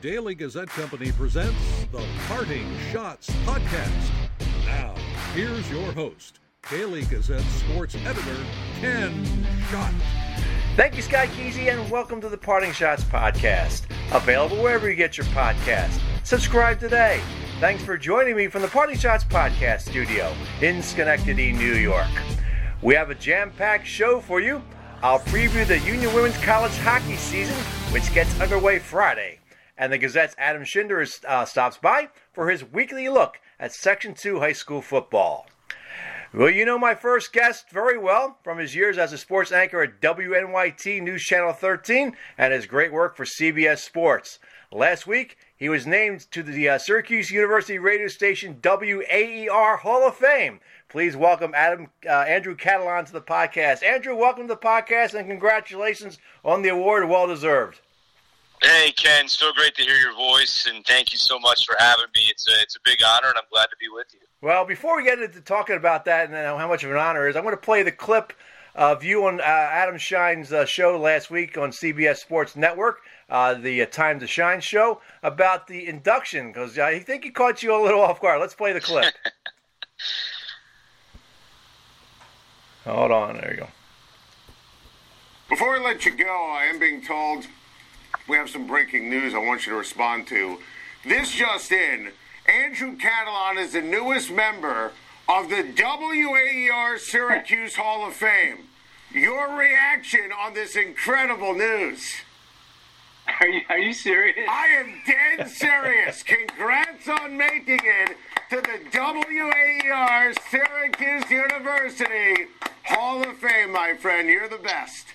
Daily Gazette Company presents the Parting Schotts Podcast. Now, here's your host, Daily Gazette sports editor, Ken Schott. Thank you, Sky Keezy, and welcome to the Parting Schotts Podcast. Available wherever you get your podcast. Subscribe today. Thanks for joining me from the Parting Schotts Podcast studio in Schenectady, New York. We have a jam packed show for you. I'll preview the Union Women's College hockey season, which gets underway Friday. And the Gazette's Adam Shinder is, uh, stops by for his weekly look at Section 2 high school football. Well, you know my first guest very well from his years as a sports anchor at WNYT News Channel 13 and his great work for CBS Sports. Last week, he was named to the uh, Syracuse University radio station WAER Hall of Fame. Please welcome Adam uh, Andrew Catalon to the podcast. Andrew, welcome to the podcast and congratulations on the award. Well deserved. Hey Ken, so great to hear your voice, and thank you so much for having me. It's a it's a big honor, and I'm glad to be with you. Well, before we get into talking about that and how much of an honor it is, I'm going to play the clip of you on uh, Adam Schein's uh, show last week on CBS Sports Network, uh, the uh, Time to Schein show, about the induction because I think he caught you a little off guard. Let's play the clip. Hold on, there you go. Before I let you go, I am being told we have some breaking news I want you to respond to. This just in Andrew Catalon is the newest member of the WAER Syracuse Hall of Fame. Your reaction on this incredible news? Are you, are you serious? I am dead serious. Congrats on making it to the WAER Syracuse University Hall of Fame, my friend. You're the best.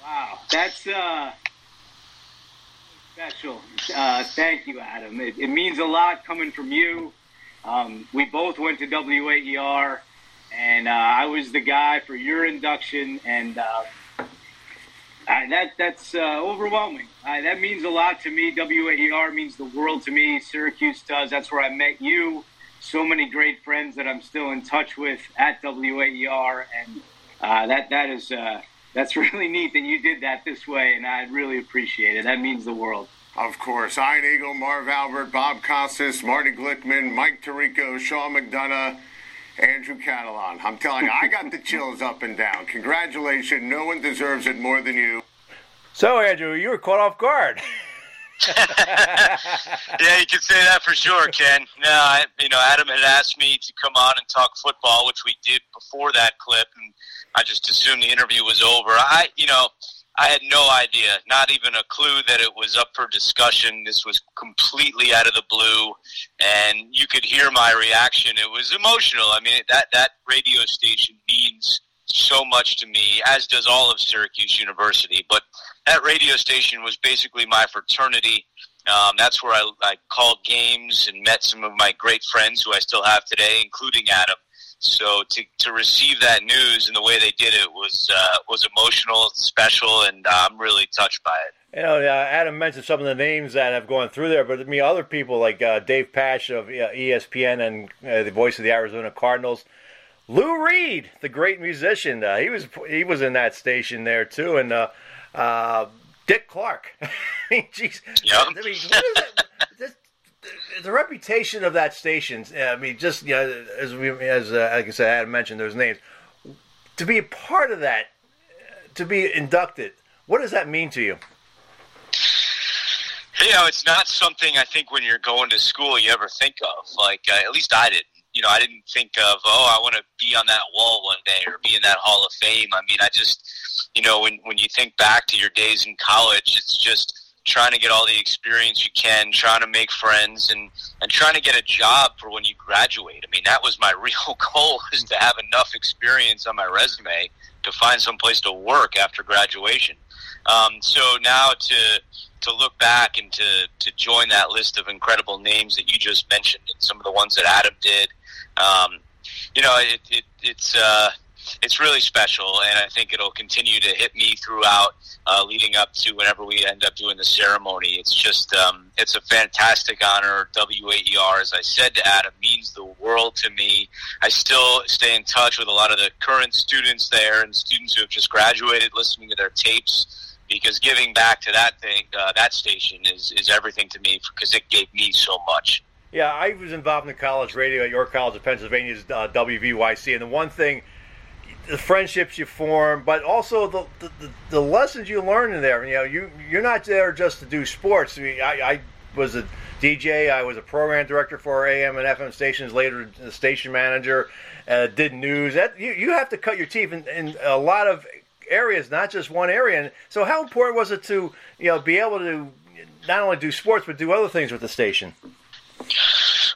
Wow, that's uh, special. Uh, thank you, Adam. It, it, means a lot coming from you. Um, we both went to WAER, and uh, I was the guy for your induction, and uh, I, that that's uh, overwhelming. that means a lot to me. WAER means the world to me. Syracuse does. That's where I met you. So many great friends that I'm still in touch with at WAER, and uh, that that is uh, that's really neat that you did that this way, and I really appreciate it. That means the world. Of course, Ian Eagle, Marv Albert, Bob Costas, Marty Glickman, Mike Tirico, Sean McDonough, Andrew Catalon. I'm telling you, I got the chills up and down. Congratulations. No one deserves it more than you. So, Andrew, you were caught off guard. yeah, you can say that for sure, Ken. No, I, you know, Adam had asked me to come on and talk football, which we did before that clip, and I just assumed the interview was over. I, you know, I had no idea, not even a clue that it was up for discussion. This was completely out of the blue, and you could hear my reaction. It was emotional. I mean, that that radio station means so much to me, as does all of Syracuse University. But that radio station was basically my fraternity. Um, that's where I, I called games and met some of my great friends who I still have today, including Adam. So to, to receive that news and the way they did it was uh, was emotional, special, and uh, I'm really touched by it. You know, uh, Adam mentioned some of the names that have gone through there, but I mean, other people like uh, Dave Pasch of uh, ESPN and uh, the voice of the Arizona Cardinals, Lou Reed, the great musician, he was he was in that station there too, and Dick Clark. I mean, geez, yep. I mean, what is that? The reputation of that station. I mean, just you know, as we, as uh, like I said, I had mentioned those names. To be a part of that, to be inducted, what does that mean to you? You know, it's not something I think when you're going to school you ever think of. Like, uh, at least I didn't. You know, I didn't think of, oh, I want to be on that wall one day or be in that Hall of Fame. I mean, I just, you know, when when you think back to your days in college, it's just trying to get all the experience you can, trying to make friends, and and trying to get a job for when you graduate. I mean, that was my real goal: is to have enough experience on my resume to find some place to work after graduation. Um, so now to to look back and to to join that list of incredible names that you just mentioned, and some of the ones that Adam did, um, you know, it, it it's. Uh, it's really special, and I think it'll continue to hit me throughout, uh, leading up to whenever we end up doing the ceremony. It's just, um, it's a fantastic honor. WAER, as I said to Adam, means the world to me. I still stay in touch with a lot of the current students there and students who have just graduated, listening to their tapes. because giving back to that thing, uh, that station is is everything to me because it gave me so much. Yeah, I was involved in college radio at York College of Pennsylvania's uh, WVYC, and the one thing, the friendships you form, but also the, the, the lessons you learn in there. You know, you you're not there just to do sports. I, mean, I, I was a DJ. I was a program director for AM and FM stations. Later, the station manager. Uh, did news. That you, you have to cut your teeth in, in a lot of areas, not just one area. And so, how important was it to you know be able to not only do sports but do other things with the station?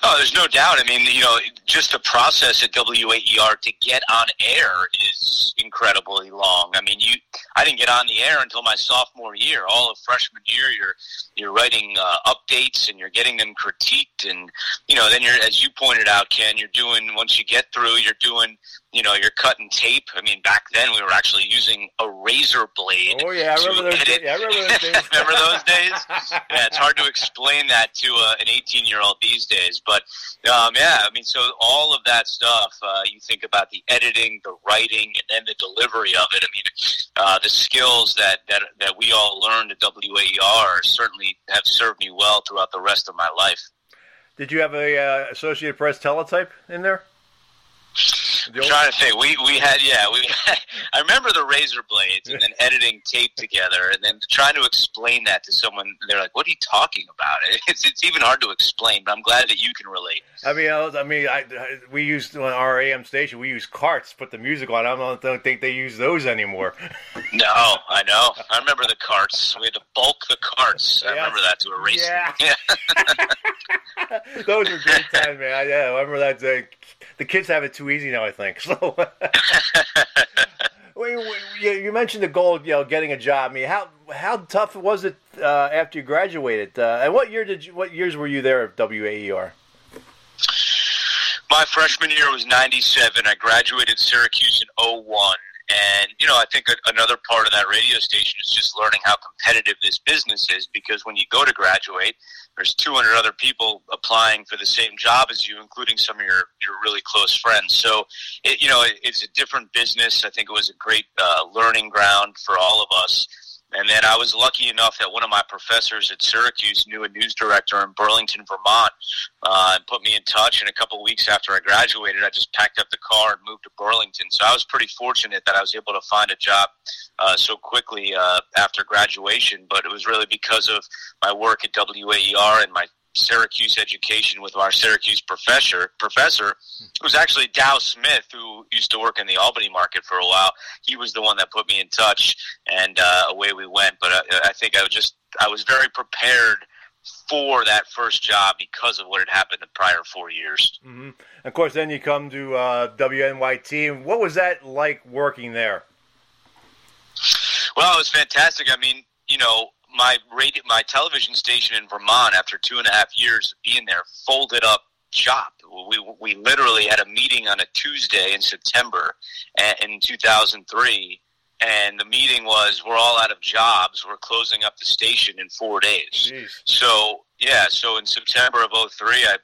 Oh, there's no doubt. I mean, you know, just the process at WAER to get on air is incredibly long. I mean, you, I didn't get on the air until my sophomore year. All of freshman year, you're you're writing uh, updates and you're getting them critiqued, and you know, then you're, as you pointed out, Ken, you're doing once you get through, you're doing you know, you're cutting tape. I mean, back then we were actually using a razor blade. Oh yeah, I remember those. Days. Yeah, I remember those days. remember those days? Yeah, it's hard to explain that to uh, an 18 year old these days, but um, yeah, I mean, so all of that stuff. Uh, you think about the editing, the writing, and then the delivery of it. I mean, uh, the skills that, that that we all learned at WAER certainly have served me well throughout the rest of my life. Did you have a uh, Associated Press teletype in there? I'm trying to think. We we had yeah we. Had, I remember the razor blades and then editing tape together and then trying to explain that to someone. They're like, "What are you talking about?" It's it's even hard to explain. But I'm glad that you can relate. I mean, I, was, I mean, I, we used on our AM station. We used carts to put the music on. I don't, don't think they use those anymore. no, I know. I remember the carts. We had to bulk the carts. I remember that to erase. Yeah. yeah. those were great times, man. I, yeah, I remember that. Uh, the kids have it too easy now. I think so. you mentioned the goal, you know, getting a job. I mean, how how tough was it uh, after you graduated? Uh, and what year did you? What years were you there at WAER? My freshman year was '97. I graduated Syracuse in 01. And, you know, I think another part of that radio station is just learning how competitive this business is because when you go to graduate, there's 200 other people applying for the same job as you, including some of your, your really close friends. So, it, you know, it, it's a different business. I think it was a great uh, learning ground for all of us. And then I was lucky enough that one of my professors at Syracuse knew a news director in Burlington, Vermont, uh, and put me in touch. And a couple weeks after I graduated, I just packed up the car and moved to Burlington. So I was pretty fortunate that I was able to find a job uh, so quickly uh, after graduation. But it was really because of my work at WAER and my Syracuse education with our Syracuse professor. Professor was actually Dow Smith, who used to work in the Albany market for a while. He was the one that put me in touch, and uh, away we went. But I, I think I was just I was very prepared for that first job because of what had happened the prior four years. Mm-hmm. Of course, then you come to uh, WNYT. What was that like working there? Well, it was fantastic. I mean, you know, my radio, my television station in Vermont, after two and a half years of being there, folded up shop. We we literally had a meeting on a Tuesday in September in 2003, and the meeting was we're all out of jobs. We're closing up the station in four days. Jeez. So yeah, so in September of 03, I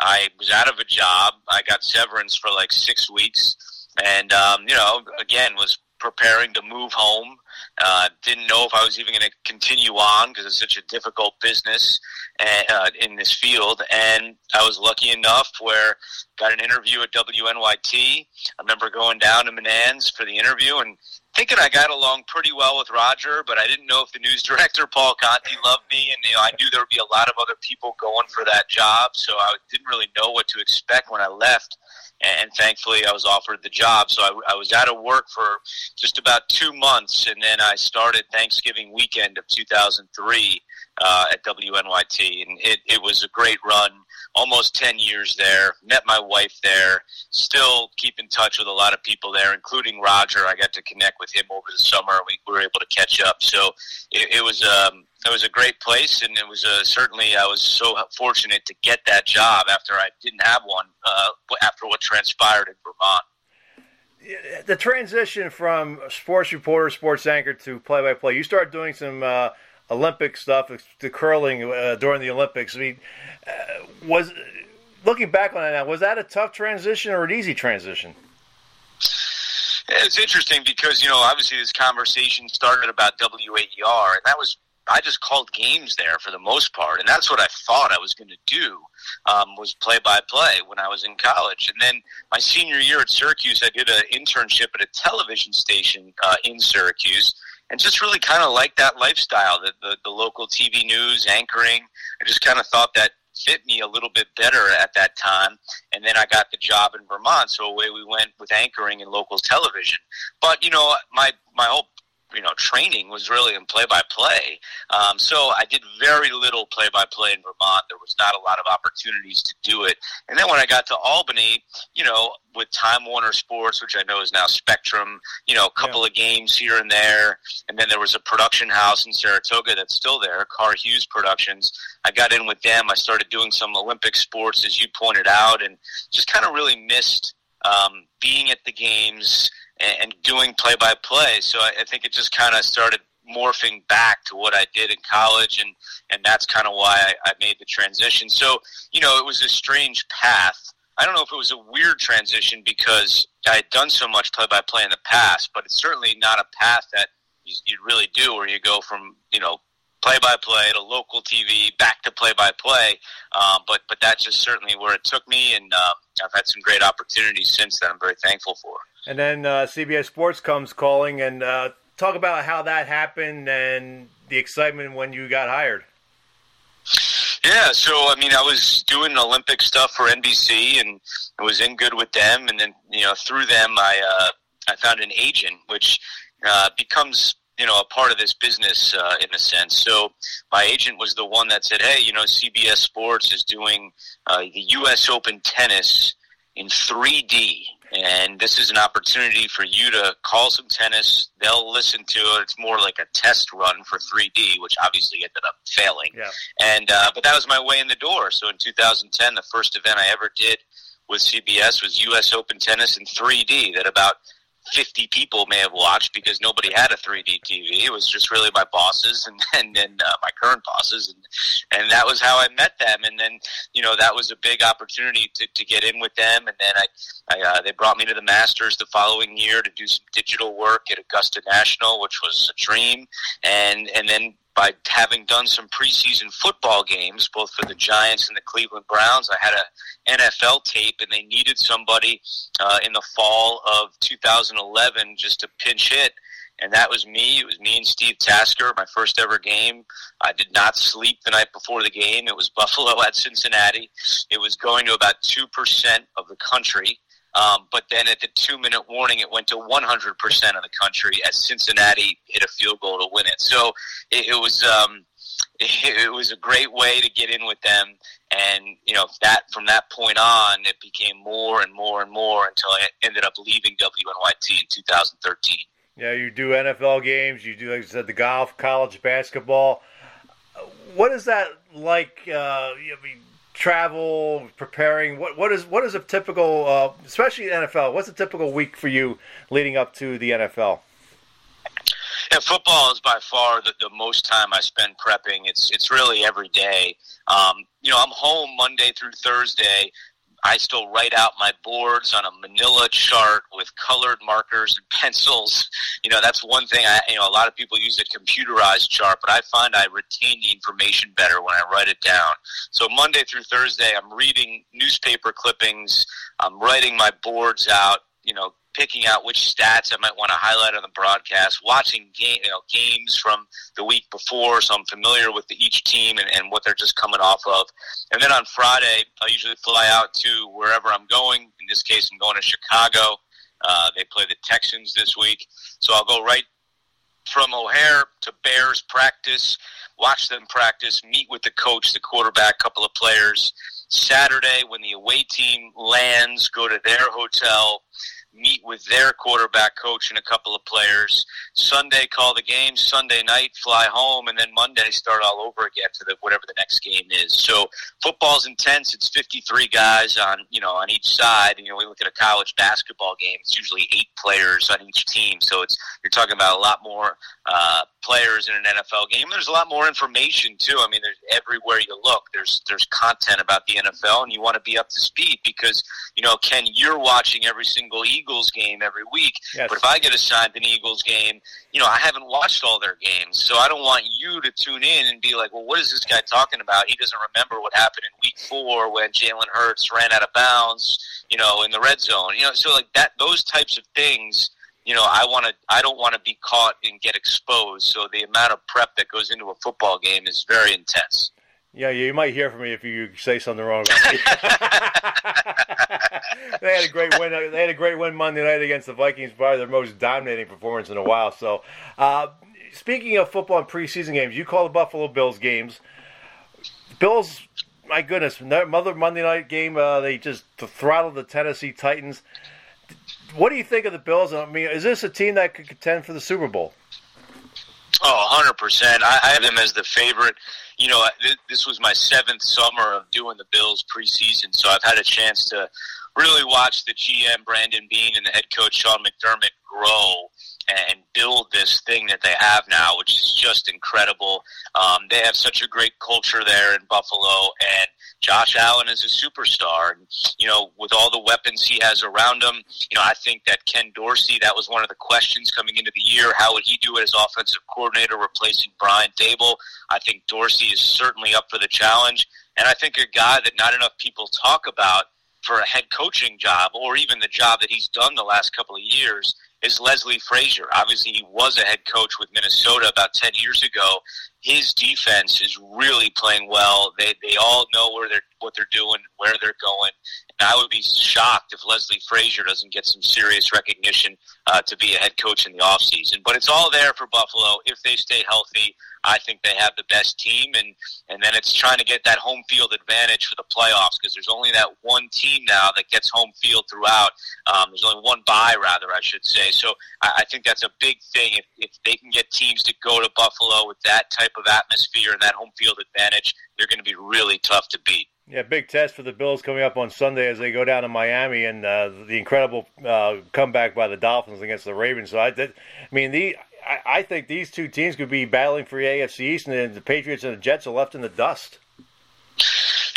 I was out of a job. I got severance for like six weeks, and um, you know, again was preparing to move home uh, didn't know if I was even going to continue on because it's such a difficult business uh, in this field. And I was lucky enough where got an interview at WNYT. I remember going down to Menands for the interview and thinking I got along pretty well with Roger, but I didn't know if the news director Paul Conti loved me, and you know I knew there would be a lot of other people going for that job, so I didn't really know what to expect when I left and thankfully I was offered the job. So I, I, was out of work for just about two months, and then I started Thanksgiving weekend of 2003 uh, at WNYT, and it, it was a great run. Almost 10 years there. Met my wife there. Still keep in touch with a lot of people there, including Roger. I got to connect with him over the summer. We were able to catch up. So it, it was um, it was a great place, and it was uh, certainly I was so fortunate to get that job after I didn't have one uh, after what transpired in Vermont. The transition from sports reporter, sports anchor to play-by-play, you start doing some uh, Olympic stuff, the curling uh, during the Olympics. I mean, uh, was looking back on it now, was that a tough transition or an easy transition? It's interesting because you know obviously this conversation started about WAER, and that was I just called games there for the most part, and that's what I thought I was going to do um, was play by play when I was in college. And then my senior year at Syracuse, I did an internship at a television station uh, in Syracuse, and just really kind of liked that lifestyle, the, the the local TV news anchoring. I just kind of thought that fit me a little bit better at that time. And then I got the job in Vermont, so away we went with anchoring in local television. But you know, my my whole you know training was really in play by play. So I did very little play by play in Vermont. There was not a lot of opportunities to do it. And then when I got to Albany, you know, with Time Warner Sports, which I know is now Spectrum, you know, a couple yeah. of games here and there, and then there was a production house in Saratoga that's still there, Carr Hughes Productions. I got in with them. I started doing some Olympic sports, as you pointed out, and just kind of really missed um, being at the games and, doing play by play. So I, I think it just kind of started morphing back to what I did in college, and and that's kind of why I, I made the transition. So you know, it was a strange path. I don't know if it was a weird transition because I had done so much play by play in the past, but it's certainly not a path that you, you really do, where you go from you know play by play to local TV back to play by play. But but that's just certainly where it took me, and uh, I've had some great opportunities since that I'm very thankful for. And then uh, CBS Sports comes calling and uh, talk about how that happened and the excitement when you got hired. Yeah, so I mean, I was doing Olympic stuff for NBC, and I was in good with them, and then you know through them, I uh, I found an agent, which uh, becomes you know a part of this business uh, in a sense. So my agent was the one that said, "Hey, you know, CBS Sports is doing uh, the U.S. Open tennis in 3D." and this is an opportunity for you to call some tennis. They'll listen to it. It's more like a test run for 3D, which obviously ended up failing. Yeah. And uh, but that was my way in the door. So in 2010, the first event I ever did with CBS was U.S. Open tennis in 3D. That about 50 people may have watched because nobody had a 3D TV. It was just really my bosses and and, and uh, my current bosses, and and that was how I met them. And then you know that was a big opportunity to, to get in with them. And then I, I uh, they brought me to the Masters the following year to do some digital work at Augusta National, which was a dream. And and then by having done some preseason football games, both for the Giants and the Cleveland Browns. I had a NFL tape, and they needed somebody uh, in the fall of 2011 just to pinch hit. And that was me. It was me and Steve Tasker, my first ever game. I did not sleep the night before the game. It was Buffalo at Cincinnati. It was going to about 2% of the country. Um, but then at the two minute warning, it went to 100% of the country as Cincinnati hit a field goal to win it. So it, it was. Um, it, was a great way to get in with them, and you know that from that point on, it became more and more and more until I ended up leaving WNYT in 2013. Yeah, you do NFL games, you do like I said, the golf, college basketball. What is that like? Uh, I mean, travel, preparing? What what is what is a typical, uh, especially NFL? What's a typical week for you leading up to the NFL? Yeah, football is by far the, the most time I spend prepping. It's it's really every day. Um, you know, I'm home Monday through Thursday. I still write out my boards on a manila chart with colored markers and pencils. You know, that's one thing I, you know, a lot of people use a computerized chart, but I find I retain the information better when I write it down. So Monday through Thursday, I'm reading newspaper clippings, I'm writing my boards out, you know, picking out which stats I might want to highlight on the broadcast, watching game, you know, games from the week before, so I'm familiar with the, each team and, and what they're just coming off of. And then on Friday, I usually fly out to wherever I'm going. In this case, I'm going to Chicago. Uh, they play the Texans this week, so I'll go right from O'Hare to Bears practice, watch them practice, meet with the coach, the quarterback, couple of players. Saturday, when the away team lands, go to their hotel, meet with their quarterback coach and a couple of players. Sunday, call the game. Sunday night, fly home, and then Monday, start all over again to the, whatever the next game is. So football's intense. It's 53 guys on you know on each side. You know, we look at a college basketball game. It's usually eight players on each team. So it's you're talking about a lot more uh, players in an NFL game. There's a lot more information too. I mean, there's everywhere you look, there's there's content about the NFL, and you want to be up to speed because you know, Ken, you're watching every single Eagles game every week. Yes. But if I get assigned an Eagles game, you know, I haven't watched all their games, so I don't want you to tune in and be like, well, what is this guy talking about? He doesn't remember what happened in Week Four when Jalen Hurts ran out of bounds, you know, in the red zone. You know, so like that, those types of things you know, I want to. I don't want to be caught and get exposed. So the amount of prep that goes into a football game is very intense. Yeah, you might hear from me if you say something wrong. they had a great win. They had a great win Monday night against the Vikings. Probably their most dominating performance in a while. So, uh, speaking of football and preseason games, you call the Buffalo Bills games. Bills, my goodness, mother Monday night game. Uh, they just throttled the Tennessee Titans what do you think of the Bills? I mean, is this a team that could contend for the Super Bowl? Oh, 100%. I, I have them as the favorite. You know, this was my seventh summer of doing the Bills preseason, so I've had a chance to really watch the GM Brandon Beane, and the head coach Sean McDermott grow and build this thing that they have now, which is just incredible. Um, they have such a great culture there in Buffalo, and Josh Allen is a superstar. And, you know, with all the weapons he has around him, you know, I think that Ken Dorsey, that was one of the questions coming into the year. How would he do it as offensive coordinator, replacing Brian Daboll? I think Dorsey is certainly up for the challenge. And I think a guy that not enough people talk about for a head coaching job or even the job that he's done the last couple of years is Leslie Frazier. Obviously, he was a head coach with Minnesota about 10 years ago. His defense is really playing well. They, they all know where they're, what they're doing, where they're going. And I would be shocked if Leslie Frazier doesn't get some serious recognition uh, to be a head coach in the offseason. But it's all there for Buffalo if they stay healthy. I think they have the best team, and and then it's trying to get that home field advantage for the playoffs because there's only that one team now that gets home field throughout. Um, there's only one bye, rather, I should say. So I, I think that's a big thing. If, if they can get teams to go to Buffalo with that type of atmosphere and that home field advantage, they're going to be really tough to beat. Yeah, big test for the Bills coming up on Sunday as they go down to Miami and uh, the incredible uh, comeback by the Dolphins against the Ravens. So I, I mean, the I, I think these two teams could be battling for the AFC East, and the Patriots and the Jets are left in the dust.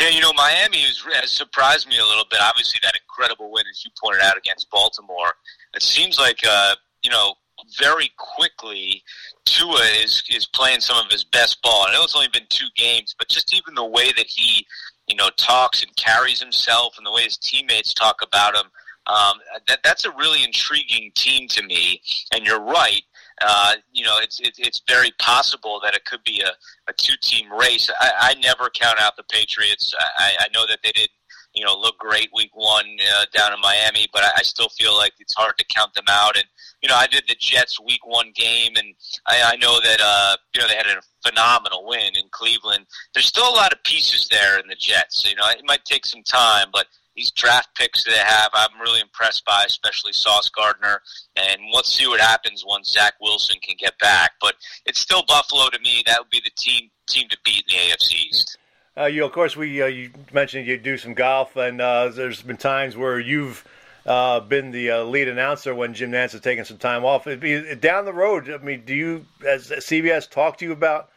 Yeah, you know, Miami has, has surprised me a little bit. Obviously, that incredible win, as you pointed out, against Baltimore. It seems like, uh, you know, very quickly, Tua is is playing some of his best ball. I know it's only been two games, but just even the way that he, you know, talks and carries himself, and the way his teammates talk about him, um, that that's a really intriguing team to me. And you're right uh, you know, it's it, it's very possible that it could be a, a two team race. I, I never count out the Patriots. I, I know that they didn't, you know, look great week one uh, down in Miami, but I, I still feel like it's hard to count them out. And you know, I did the Jets week one game, and I, I know that uh, you know they had a phenomenal win in Cleveland. There's still a lot of pieces there in the Jets. You know, it might take some time, but these draft picks they have, I'm really impressed by, especially Sauce Gardner. And let's see what happens once Zach Wilson can get back. But it's still Buffalo to me. That would be the team team to beat in the AFC East. Uh, you, of course, we uh, you mentioned you do some golf, and uh, there's been times where you've uh, been the uh, lead announcer when Jim Nantz has taken some time off. Be down the road. I mean, do you, as CBS, talk to you about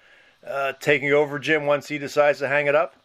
uh, taking over Jim once he decides to hang it up?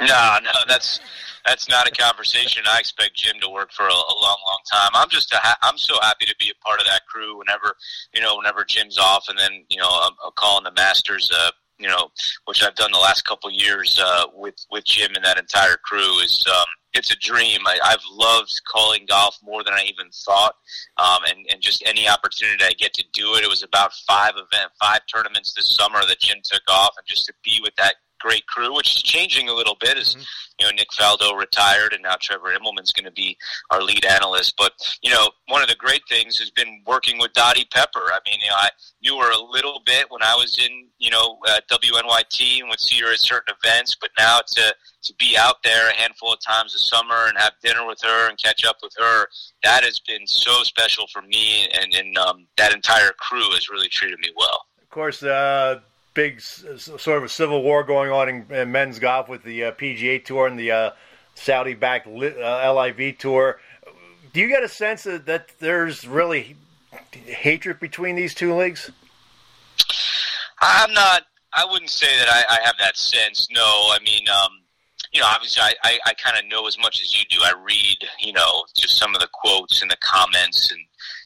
No, no, that's that's not a conversation I expect Jim to work for a, a long, long time. I'm just a ha- I'm so happy to be a part of that crew. Whenever you know, whenever Jim's off, and then you know, I'm, I'm calling the Masters. Uh, you know, which I've done the last couple years uh, with with Jim and that entire crew is um, it's a dream. I, I've loved calling golf more than I even thought, um, and and just any opportunity I get to do it. It was about five event, five tournaments this summer that Jim took off, and just to be with that great crew, which is changing a little bit as mm-hmm. you know Nick Faldo retired and now Trevor Immelman's going to be our lead analyst. But you know, one of the great things has been working with Dottie Pepper. I mean, you know, I knew her a little bit when I was in you know uh, WNYT and would see her at certain events, but now to to be out there a handful of times a summer and have dinner with her and catch up with her, that has been so special for me, and, and um, that entire crew has really treated me well. Of course, uh, big sort of a civil war going on in, in men's golf with the uh, PGA Tour and the uh, Saudi-backed uh, LIV Tour. Do you get a sense that, that there's really hatred between these two leagues? I'm not I wouldn't say that I, I have that sense. No, I mean, um, you know, obviously I, I, I kind of know as much as you do. I read, you know, just some of the quotes and the comments and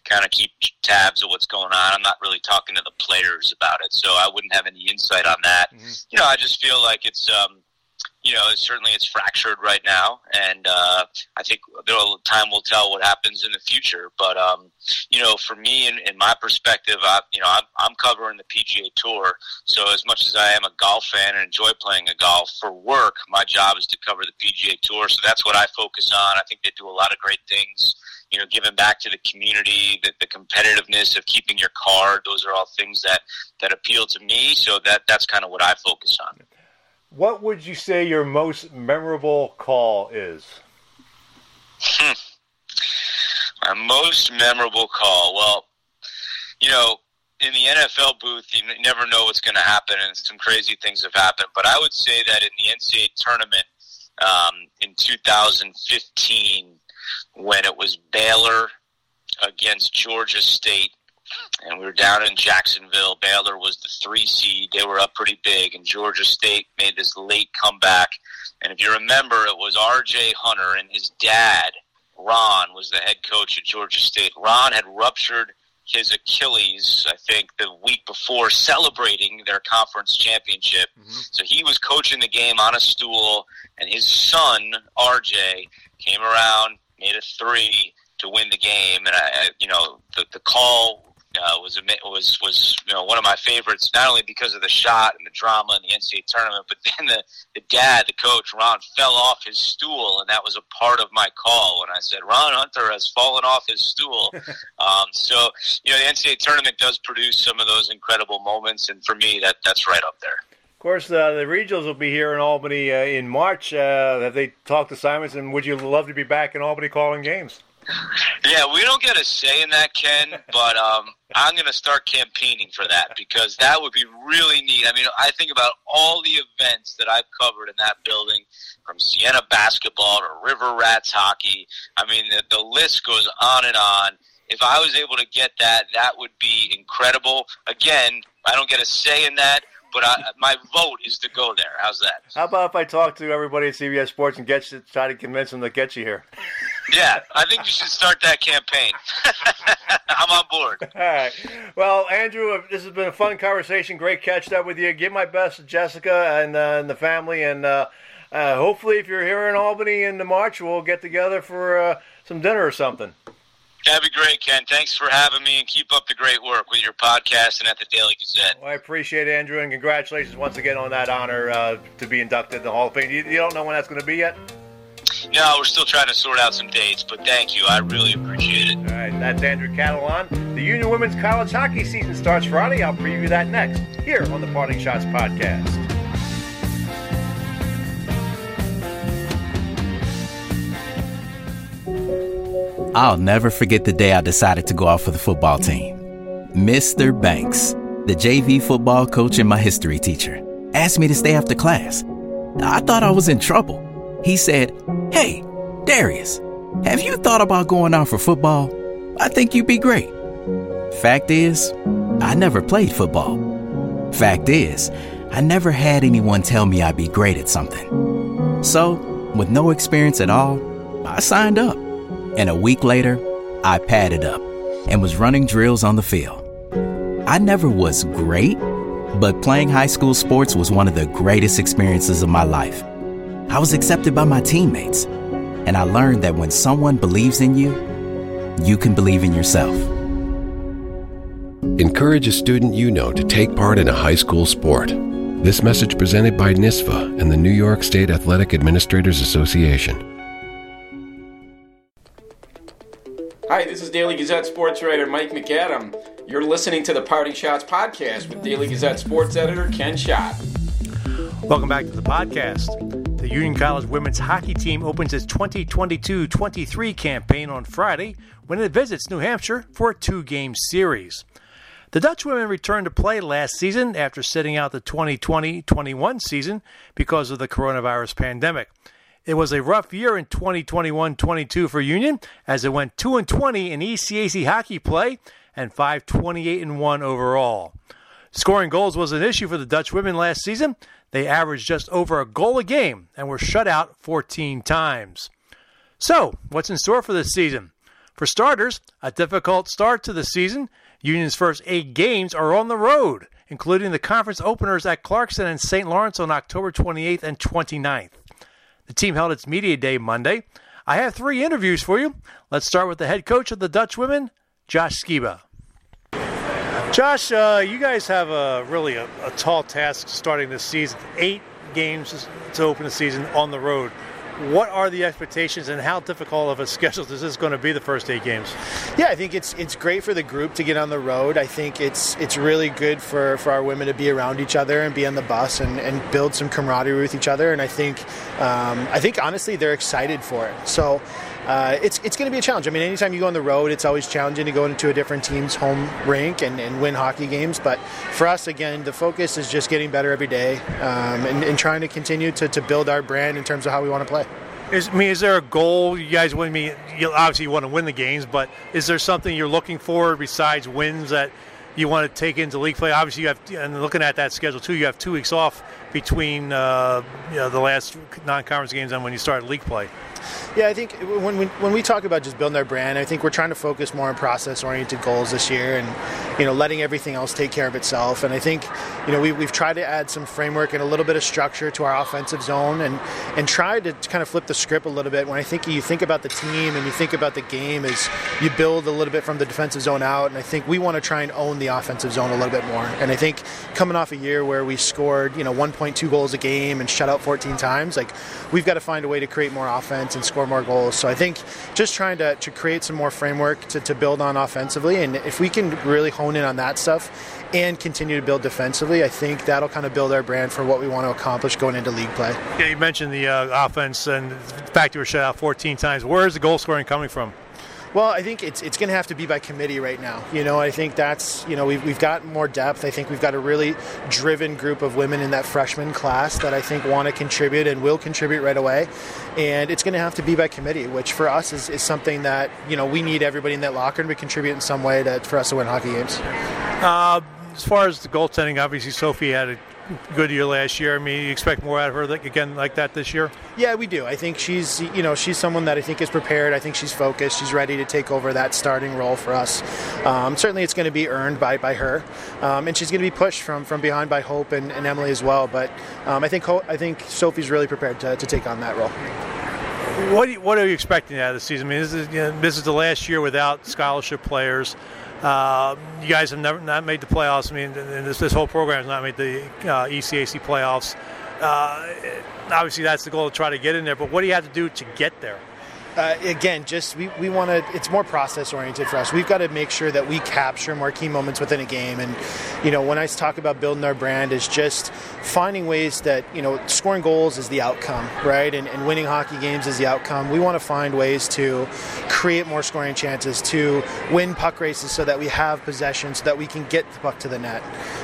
kind of keep tabs of what's going on. I'm not really talking to the players about it, so I wouldn't have any insight on that. Mm-hmm. You know, I just feel like it's, um, you know, certainly it's fractured right now, and uh, I think time will tell what happens in the future. But um, you know, for me and in, my perspective, I, you know, I'm, I'm covering the PGA Tour, so as much as I am a golf fan and enjoy playing a golf for work, my job is to cover the PGA Tour. So that's what I focus on. I think they do a lot of great things you know, giving back to the community, the, the competitiveness of keeping your card. Those are all things that, that appeal to me. So that, that's kind of what I focus on. What would you say your most memorable call is? Hmm. My most memorable call. Well, you know, in the NFL booth, you never know what's going to happen, and some crazy things have happened. But I would say that in the NCAA tournament um, in 2015, when it was Baylor against Georgia State, and we were down in Jacksonville. Baylor was the three seed. They were up pretty big, and Georgia State made this late comeback. And if you remember, it was R.J. Hunter and his dad, Ron, was the head coach at Georgia State. Ron had ruptured his Achilles, I think, the week before celebrating their conference championship. Mm-hmm. So he was coaching the game on a stool, and his son, RJ, came around, made a three to win the game. And I, you know, the the call uh, was was was you know one of my favorites, not only because of the shot and the drama in the NCAA tournament, but then the the dad, the coach Ron, fell off his stool, and that was a part of my call when I said Ron Hunter has fallen off his stool. um, so you know the NCAA tournament does produce some of those incredible moments, and for me, that that's right up there. Of course, uh, the regionals will be here in Albany uh, in March. Uh, have they talked to Simons, and would you love to be back in Albany calling games? Yeah, we don't get a say in that, Ken, but um, I'm going to start campaigning for that because that would be really neat. I mean, I think about all the events that I've covered in that building, from Siena basketball to River Rats hockey. I mean, the, the list goes on and on. If I was able to get that, that would be incredible. Again, I don't get a say in that, but I, my vote is to go there. How's that? How about if I talk to everybody at CBS Sports and get you, try to convince them to get you here? Yeah, I think you should start that campaign. I'm on board. All right. Well, Andrew, this has been a fun conversation. Great catching up with you. Give my best to Jessica and, uh, and the family, and uh, uh, hopefully, if you're here in Albany in the March, we'll get together for uh, some dinner or something. That'd be great, Ken. Thanks for having me, and keep up the great work with your podcast and at the Daily Gazette. Well, I appreciate it, Andrew, and congratulations once again on that honor uh, to be inducted in the Hall of Fame. You, you don't know when that's going to be yet? No, we're still trying to sort out some dates, but thank you. I really appreciate it. All right, that's Andrew Catalon. The Union Women's College Hockey season starts Friday. I'll preview that next here on the Parting Schotts podcast. I'll never forget the day I decided to go out for the football team. Mr. Banks, the JV football coach and my history teacher, asked me to stay after class. I thought I was in trouble. He said, Hey, Darius, have you thought about going out for football? I think you'd be great. Fact is, I never played football. Fact is, I never had anyone tell me I'd be great at something. So, with no experience at all, I signed up. And a week later, I padded up and was running drills on the field. I never was great, but playing high school sports was one of the greatest experiences of my life. I was accepted by my teammates, and I learned that when someone believes in you, you can believe in yourself. Encourage a student you know to take part in a high school sport. This message presented by NYSSFA and the New York State Athletic Administrators Association. Hi, this is Daily Gazette sports writer Mike McAdam. You're listening to the Parting Schotts podcast with Daily Gazette sports editor Ken Schott. Welcome back to the podcast. The Union College women's hockey team opens its 2022 23 campaign on Friday when it visits New Hampshire for a two game series. The Dutch women returned to play last season after sitting out the 2020 21 season because of the coronavirus pandemic. It was a rough year in 2021 22 for Union as it went 2 and 20 in ECAC hockey play and 5 28 and 1 overall. Scoring goals was an issue for the Dutch women last season. They averaged just over a goal a game and were shut out 14 times. So, what's in store for this season? For starters, a difficult start to the season. Union's first eight games are on the road, including the conference openers at Clarkson and St. Lawrence on October 28th and 29th. The team held its media day Monday. I have three interviews for you. Let's start with the head coach of the Dutch women, Josh Sciba. Josh, uh, you guys have a really a, a, tall task starting this season. Eight games to open the season on the road. What are the expectations, and how difficult of a schedule is this going to be the first eight games? Yeah, I think it's it's great for the group to get on the road. I think it's it's really good for, for our women to be around each other and be on the bus and, and build some camaraderie with each other. And I think um, I think honestly they're excited for it. So uh, it's it's going to be a challenge. I mean, anytime you go on the road, it's always challenging to go into a different team's home rink and, and win hockey games. But for us, again, the focus is just getting better every day um, and, and, trying to continue to, to build our brand in terms of how we want to play. Is, I mean, is there a goal you guys want me? You obviously you want to win the games, but is there something you're looking for besides wins that you want to take into league play? Obviously, you have, and looking at that schedule too, you have two weeks off between uh, you know, the last non-conference games and when you start league play. Yeah, I think when we, when we talk about just building our brand, I think we're trying to focus more on process-oriented goals this year, and you know, letting everything else take care of itself. And I think you know we, we've tried to add some framework and a little bit of structure to our offensive zone, and and try to kind of flip the script a little bit. When I think you think about the team and you think about the game, is you build a little bit from the defensive zone out, and I think we want to try and own the offensive zone a little bit more. And I think coming off a year where we scored you know 1.2 goals a game and shut out 14 times, like we've got to find a way to create more offense and score more goals. So I think just trying to, to create some more framework to, to build on offensively. And if we can really hone in on that stuff and continue to build defensively, I think that'll kind of build our brand for what we want to accomplish going into league play. Yeah, you mentioned the uh, offense and the fact you were shut out 14 times. Where is the goal scoring coming from? Well, I think it's it's going to have to be by committee right now. You know, I think that's you know we've we've got more depth. I think we've got a really driven group of women in that freshman class that I think want to contribute and will contribute right away. And it's going to have to be by committee, which for us is, is something that you know we need everybody in that locker room to contribute in some way to, for us to win hockey games. Uh, as far as the goaltending, obviously Sophie had a good year last year. I mean, you expect more out of her again like that this year? Yeah, we do. I think she's you know she's someone that I think is prepared. I think she's focused. She's ready to take over that starting role for us. Um, certainly, it's going to be earned by by her, um, and she's going to be pushed from from behind by Hope and, and Emily as well. But um, I think I think Sophie's really prepared to, to take on that role. What, you, what are you expecting out of the season? I mean, this is, you know, this is the last year without scholarship players. Uh, you guys have never not made the playoffs. I mean, this, this whole program has not made the uh, ECAC playoffs. Uh, obviously, that's the goal to try to get in there. But what do you have to do to get there? Uh, again, just we, we want to, it's more process oriented for us. We've got to make sure that we capture more key moments within a game. And, you know, when I talk about building our brand, is just finding ways that, you know, scoring goals is the outcome, right? And, and winning hockey games is the outcome. We want to find ways to create more scoring chances, to win puck races so that we have possession, so that we can get the puck to the net.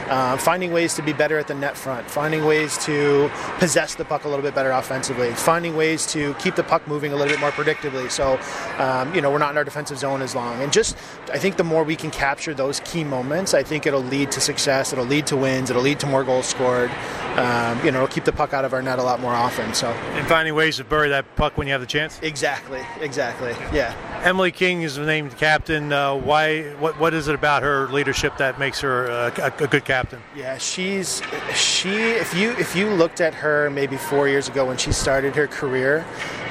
Uh, finding ways to be better at the net front, finding ways to possess the puck a little bit better offensively, finding ways to keep the puck moving a little bit more predictably predictably. So, um, you know, we're not in our defensive zone as long. And just, I think the more we can capture those key moments, I think it'll lead to success. It'll lead to wins. It'll lead to more goals scored. Um, you know, it'll keep the puck out of our net a lot more often. So, and finding ways to bury that puck when you have the chance. Exactly. Exactly. Yeah. Emily King is named captain. Uh, why? What? What is it about her leadership that makes her a, a, a good captain? Yeah, she's she. If you if you looked at her maybe four years ago when she started her career,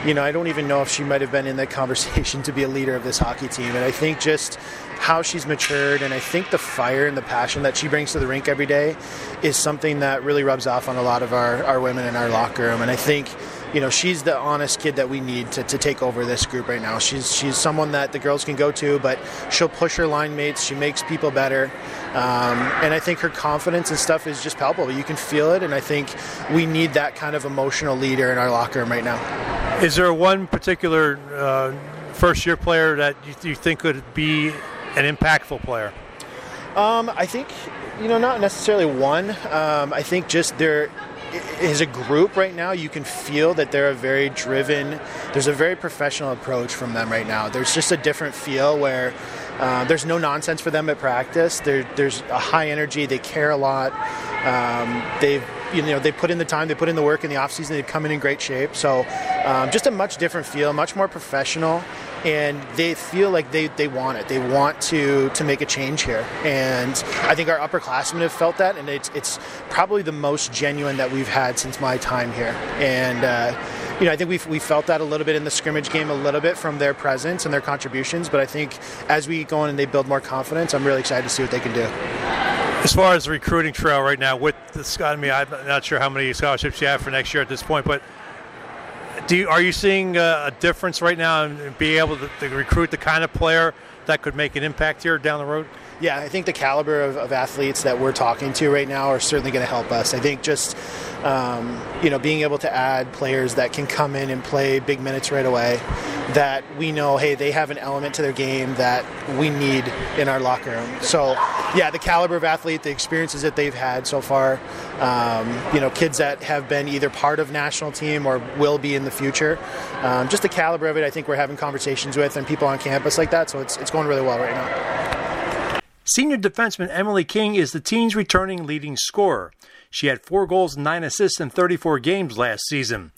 you know, I don't even know if she might have been in that conversation to be a leader of this hockey team. And I think just how she's matured and I think the fire and the passion that she brings to the rink every day is something that really rubs off on a lot of our, our women in our locker room. And I think you know she's the honest kid that we need to, to take over this group right now. She's she's someone that the girls can go to, but she'll push her line mates. She makes people better, um, and I think her confidence and stuff is just palpable. You can feel it, and I think we need that kind of emotional leader in our locker room right now. Is there one particular uh, first year player that you, you, think could be an impactful player? Um, I think you know not necessarily one. Um, I think just there as a group right now, you can feel that they're a very driven. There's a very professional approach from them right now. There's just a different feel where uh, there's no nonsense for them at practice. There, there's a high energy. They care a lot. Um, they've you know they put in the time, they put in the work in the off season. They've come in in great shape. So um, just a much different feel, much more professional, and they feel like they, they want it. They want to to make a change here, and I think our upperclassmen have felt that, and it's it's probably the most genuine that we've had since my time here, and. Uh, you know, I think we we felt that a little bit in the scrimmage game, a little bit from their presence and their contributions. But I think as we go on and they build more confidence, I'm really excited to see what they can do. As far as the recruiting trail right now, with the I mean, I'm not sure how many scholarships you have for next year at this point, but do you, are you seeing a, difference right now in being able to, to, recruit the kind of player that could make an impact here down the road? Yeah, I think the caliber of, of athletes that we're talking to right now are certainly going to help us. I think just um, you know being able to add players that can come in and play big minutes right away, that we know hey they have an element to their game that we need in our locker room. So yeah, the caliber of athlete, the experiences that they've had so far, um, you know kids that have been either part of national team or will be in the future, um, just the caliber of it. I think we're having conversations with and people on campus like that. So it's it's going really well right now. Senior defenseman Emily King is the team's returning leading scorer. She had four goals and nine assists in 34 games last season.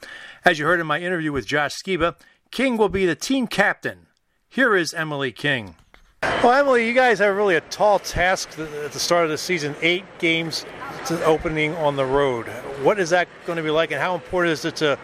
As you heard in my interview with Josh Sciba, King will be the team captain. Here is Emily King. Well, Emily, you guys have really a tall task at the start of the season eight games to opening on the road. What is that going to be like, and how important is it to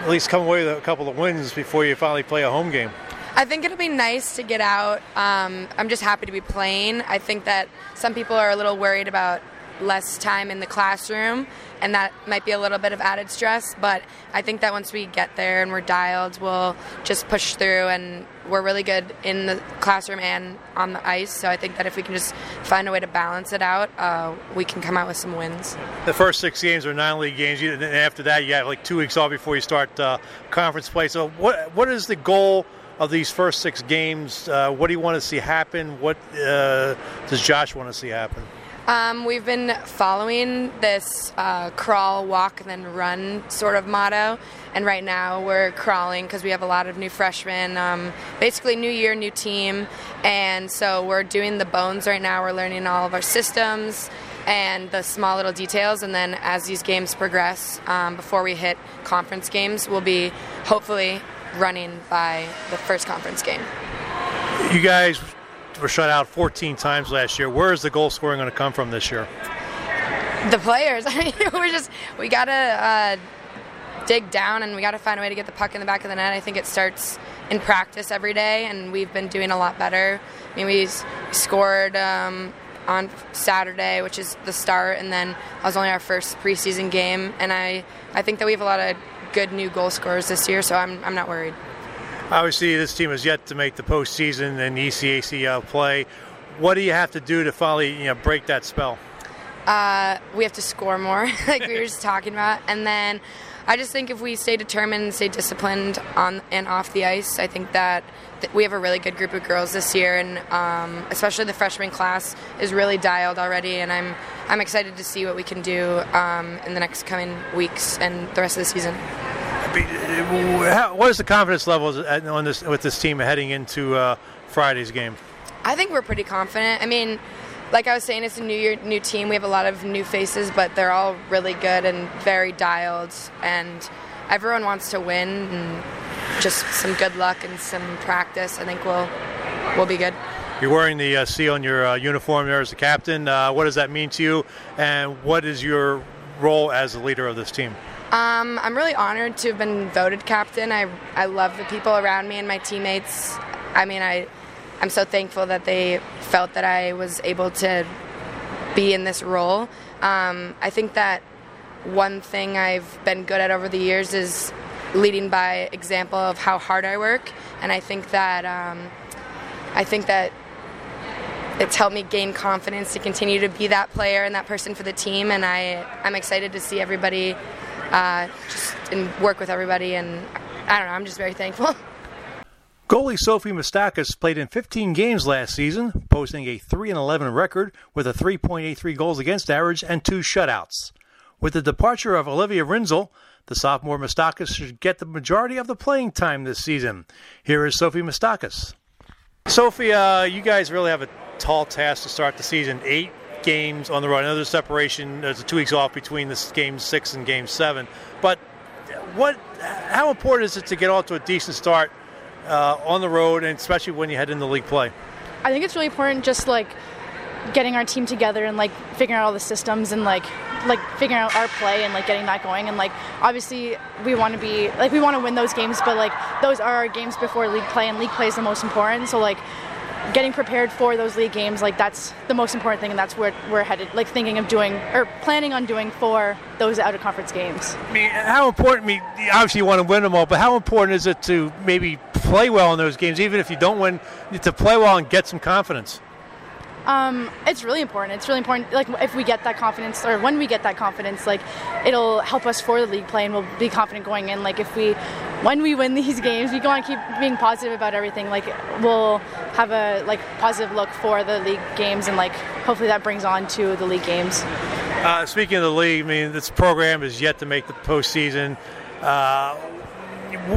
at least come away with a couple of wins before you finally play a home game? I think it'll be nice to get out. Um, I'm just happy to be playing. I think that some people are a little worried about less time in the classroom, and that might be a little bit of added stress. But I think that once we get there and we're dialed, we'll just push through, and we're really good in the classroom and on the ice. So I think that if we can just find a way to balance it out, uh, we can come out with some wins. The first six games are non-league games, and after that, you have like two weeks off before you start uh, conference play. So what what is the goal? Of these first six games. Uh, what do you want to see happen? What uh, does Josh want to see happen? Um, we've been following this uh, crawl, walk, then run sort of motto. And right now we're crawling because we have a lot of new freshmen. Um, basically, new year, new team. And so we're doing the bones right now. We're learning all of our systems and the small little details. And then as these games progress, um, before we hit conference games, we'll be hopefully running by the first conference game. You guys were shut out 14 times last year. Where is the goal scoring going to come from this year? The players. I mean, we're just we gotta uh, dig down and we gotta find a way to get the puck in the back of the net. I think it starts in practice every day, and we've been doing a lot better. I mean, we scored. Um, on Saturday, which is the start, and then that was only our first preseason game. And I, I think that we have a lot of good new goal scorers this year, so I'm, I'm not worried. Obviously, this team has yet to make the postseason and ECAC play. What do you have to do to finally you know, break that spell? Uh, we have to score more, like we were just talking about, and then I just think if we stay determined and stay disciplined on and off the ice, I think that we have a really good group of girls this year, and um, especially the freshman class is really dialed already, and I'm I'm excited to see what we can do um, in the next coming weeks and the rest of the season. What is the confidence level on this with this team heading into uh, Friday's game? I think we're pretty confident. I mean, like I was saying, it's a new year, new team. We have a lot of new faces, but they're all really good and very dialed, and everyone wants to win. And just some good luck and some practice, I think we'll we'll be good. You're wearing the uh, C on your uh, uniform there as the captain. Uh, what does that mean to you, and what is your role as the leader of this team? Um, I'm really honored to have been voted captain. I, I love the people around me and my teammates. I mean, I, I'm so thankful that they felt that I was able to be in this role. Um, I think that one thing I've been good at over the years is leading by example of how hard I work, and I think that um, I think that it's helped me gain confidence to continue to be that player and that person for the team. And I, I'm excited to see everybody uh, just and work with everybody. And I don't know, I'm just very thankful. Goalie Sophie Matsoukas played in 15 games last season, posting a 3 11 record with a 3.83 goals against average and two shutouts. With the departure of Olivia Rinzel, the sophomore Matsoukas should get the majority of the playing time this season. Here is Sophie Matsoukas. Sophie, uh, you guys really have a tall task to start the season. Eight games on the road. Another separation. There's two weeks off between this game six and game seven. But what? How important is it to get off to a decent start uh, on the road, and especially when you head into league play? I think it's really important, just like getting our team together and like figuring out all the systems and like like figuring out our play and like getting that going and like obviously we want to be like we want to win those games but like those are our games before league play and league play is the most important so like getting prepared for those league games like that's the most important thing and that's where we're headed like thinking of doing or planning on doing for those out of conference games I mean, how important? I mean, obviously you want to win them all, but how important is it to maybe play well in those games, even if you don't win, to play well and get some confidence? Um, it's really important. It's really important. Like if we get that confidence, or when we get that confidence, like it'll help us for the league play, and we'll be confident going in. Like if we, when we win these games, we want to keep being positive about everything. Like we'll have a like positive look for the league games, and like hopefully that brings on to the league games. Uh, speaking of the league, I mean, this program is yet to make the postseason. Uh,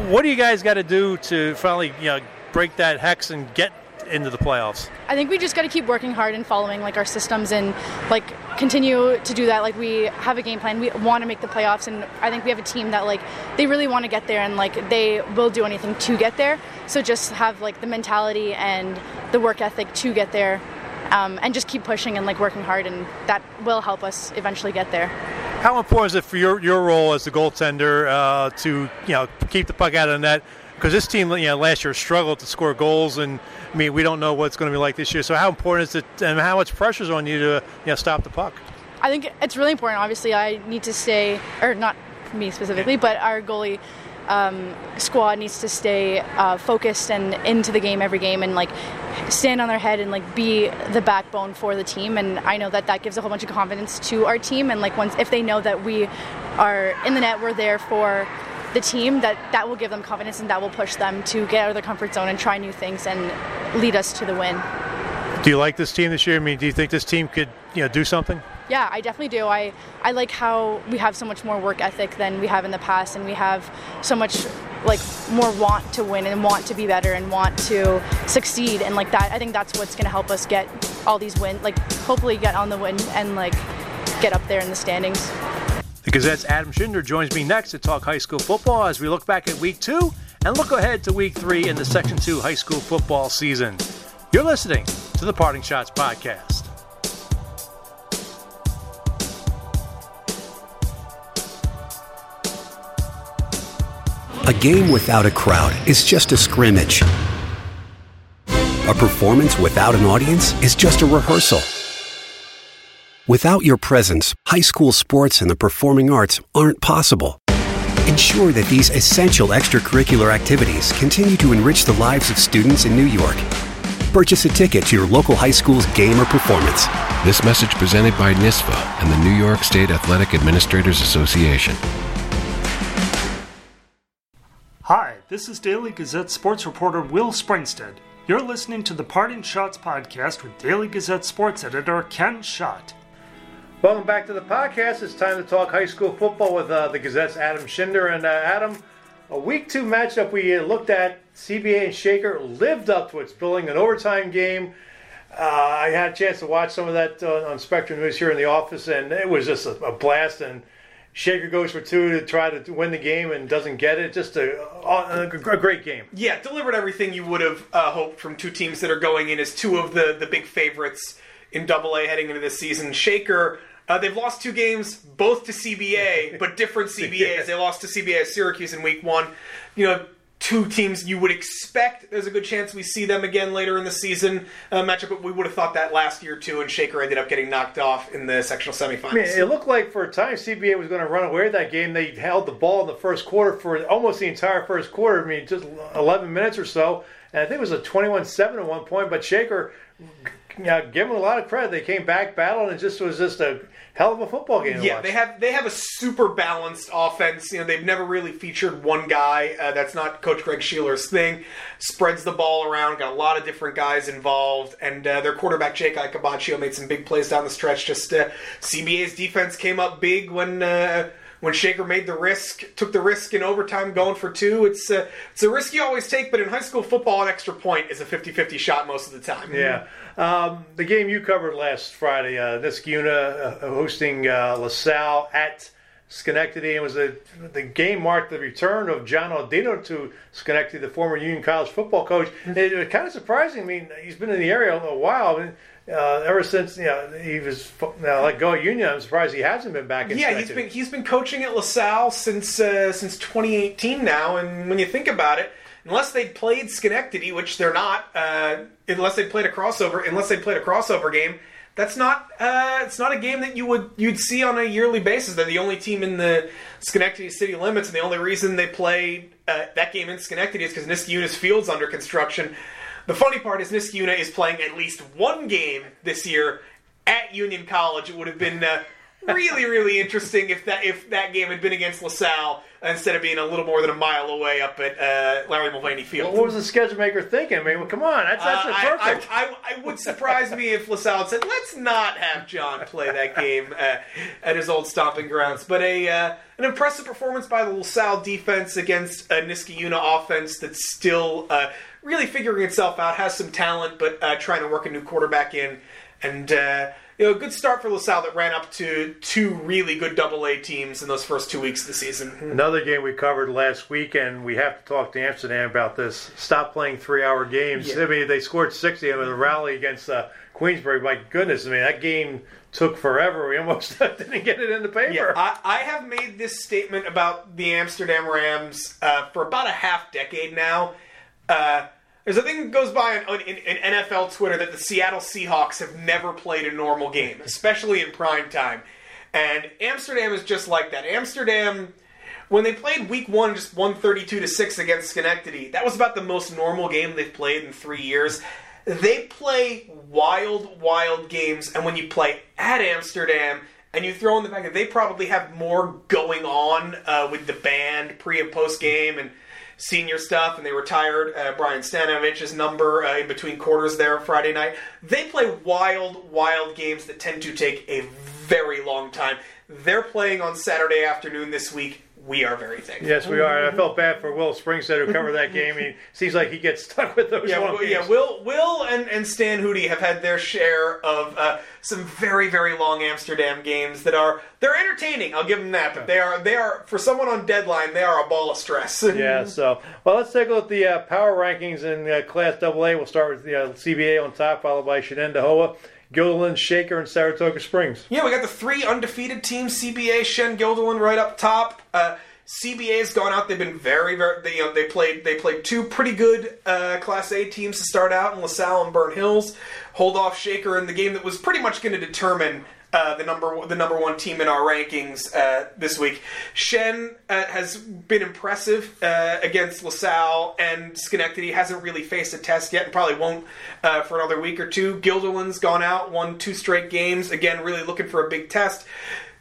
what do you guys got to do to finally, you know, break that hex and get into the playoffs? I think we just got to keep working hard and following like our systems and like continue to do that. Like we have a game plan. We want to make the playoffs, and I think we have a team that like they really want to get there and like they will do anything to get there. So just have like the mentality and the work ethic to get there, um, and just keep pushing and like working hard, and that will help us eventually get there. How important is it for your, your role as the goaltender uh, to you know keep the puck out of the net? Because this team, you know, last year struggled to score goals, and I mean, we don't know what's going to be like this year. So, how important is it, and how much pressure is on you to you know stop the puck? I think it's really important. Obviously, I need to stay, or not me specifically, but our goalie um, squad needs to stay uh, focused and into the game every game, and like stand on their head and like be the backbone for the team. And I know that that gives a whole bunch of confidence to our team. And like once if they know that we are in the net, we're there for the team. That that will give them confidence, and that will push them to get out of their comfort zone and try new things and lead us to the win. Do you like this team this year? I mean, do you think this team could you know do something? Yeah, I definitely do. I, I like how we have so much more work ethic than we have in the past, and we have so much like more want to win and want to be better and want to succeed and like that. I think that's what's going to help us get all these wins, like hopefully get on the win and like get up there in the standings. The Gazette's Adam Shinder joins me next to talk high school football as we look back at week two and look ahead to week three in the Section 2 high school football season. You're listening to the Parting Schotts Podcast. A game without a crowd is just a scrimmage. A performance without an audience is just a rehearsal. Without your presence, high school sports and the performing arts aren't possible. Ensure that these essential extracurricular activities continue to enrich the lives of students in New York. Purchase a ticket to your local high school's game or performance. This message presented by NISFA and the New York State Athletic Administrators Association. Hi, this is Daily Gazette sports reporter Will Springstead. You're listening to the Parting Schotts podcast with Daily Gazette sports editor Ken Schott. Welcome back to the podcast. It's time to talk high school football with uh, the Gazette's Adam Shinder. And uh, Adam, a week two matchup we uh, looked at, CBA and Shaker lived up to its billing, an overtime game. Uh, I had a chance to watch some of that uh, on Spectrum News here in the office, and it was just a, a blast. And Shaker goes for two to try to win the game and doesn't get it. Just a, a, a great game. Yeah, delivered everything you would have hoped from two teams that are going in as two of the, the big favorites in Double A heading into this season. Shaker, uh, they've lost two games, both to CBA, but different CBAs. They lost to CBA at Syracuse in week one. You know, two teams you would expect there's a good chance we see them again later in the season uh, matchup, but we would have thought that last year too, and Shaker ended up getting knocked off in the sectional semifinals. I mean, it looked like for a time CBA was going to run away with that game. They held the ball in the first quarter for almost the entire first quarter. I mean, just 11 minutes or so. And I think it was a 21 7 at one point, but Shaker, you know, give them a lot of credit. They came back, battled, and just was just a hell of a football game. Yeah, they have they have a super balanced offense. You know, they've never really featured one guy. Uh, that's not Coach Greg Sheeler's thing. Spreads the ball around, got a lot of different guys involved, and uh, their quarterback Jake Icabaccio made some big plays down the stretch. Just uh, CBA's defense came up big when. When Shaker made the risk, took the risk in overtime, going for two, it's uh, it's a risk you always take. But in high school football, an extra point is a 50-50 shot most of the time. Yeah. Um, the game you covered last Friday, uh, Niskayuna uh, hosting uh, LaSalle at Schenectady. It was a, the game marked the return of John Audino to Schenectady, the former Union College football coach. It was kind of surprising. I mean, he's been in the area a while. I mean, uh, ever since you know, he was uh, let go at Union, I'm surprised he hasn't been back in Yeah, he's been he's been coaching at LaSalle since uh, since 2018 now, and when you think about it, unless they played Schenectady, which they're not, uh, unless they played a crossover, unless they played a crossover game, that's not uh, it's not a game that you would you'd see on a yearly basis. They're the only team in the Schenectady city limits, and the only reason they play uh, that game in Schenectady is because Niskayuna's field's under construction. The funny part is Niskayuna is playing at least one game this year at Union College. It would have been uh, really, really interesting if that if that game had been against LaSalle instead of being a little more than a mile away up at uh, Larry Mulvaney Field. what was the schedule maker thinking? I mean, well, come on, that's, that's Uh, perfect. I, I, I, would surprise me if LaSalle had said, "Let's not have John play that game uh, at his old stomping grounds." But a uh, an impressive performance by the LaSalle defense against a Niskayuna offense that's still uh, really figuring itself out, has some talent, but uh, trying to work a new quarterback in, and. Uh, you know, a good start for LaSalle that ran up to two really good Double A teams in those first two weeks of the season. Another game we covered last week, and we have to talk to Amsterdam about this. Stop playing three-hour games. Yeah. I mean, they scored 60 in a rally against uh, Queensbury. My goodness, I mean, that game took forever. We almost didn't get it in the paper. Yeah, I, I have made this statement about the Amsterdam Rams uh, for about a half decade now. Uh, there's a thing that goes by on, in, in NFL Twitter that the Seattle Seahawks have never played a normal game, especially in prime time. And Amsterdam is just like that. Amsterdam, when they played Week One, just 132 to six against Schenectady. That was about the most normal game they've played in three years. They play wild, wild games, and when you play at Amsterdam, and you throw in the fact that they probably have more going on uh, with the band pre and post game and senior stuff, and they retired uh, Brian Stanovich's number uh, in between quarters there Friday night. They play wild, wild games that tend to take a very long time. They're playing on Saturday afternoon this week. We are very thankful. Yes, we are. And I felt bad for Will Springstead who covered that game. He seems like he gets stuck with those Yeah, games. yeah. Will, Will, and, and Stan Hudy have had their share of uh, some very, very long Amsterdam games that are they're entertaining. I'll give them that, but they are they are for someone on deadline they are a ball of stress. yeah, so well, let's take a look at the uh, power rankings in uh, Class AA. We'll start with the uh, CBA on top, followed by Shenendehowa, Guilderland, Shaker, and Saratoga Springs. Yeah, we got the three undefeated teams: CBA, Shen, Guilderland, right up top. Uh, CBA's gone out. They've been very, very. They, you know, they played. They played two pretty good uh, Class A teams to start out in LaSalle and Burnt Hills. Hold off Shaker in the game that was pretty much going to determine uh, the number the number one team in our rankings uh, this week. Shen uh, has been impressive uh, against LaSalle and Schenectady. Hasn't really faced a test yet, and probably won't uh, for another week or two. Guilderland's gone out, won two straight games. Again, really looking for a big test.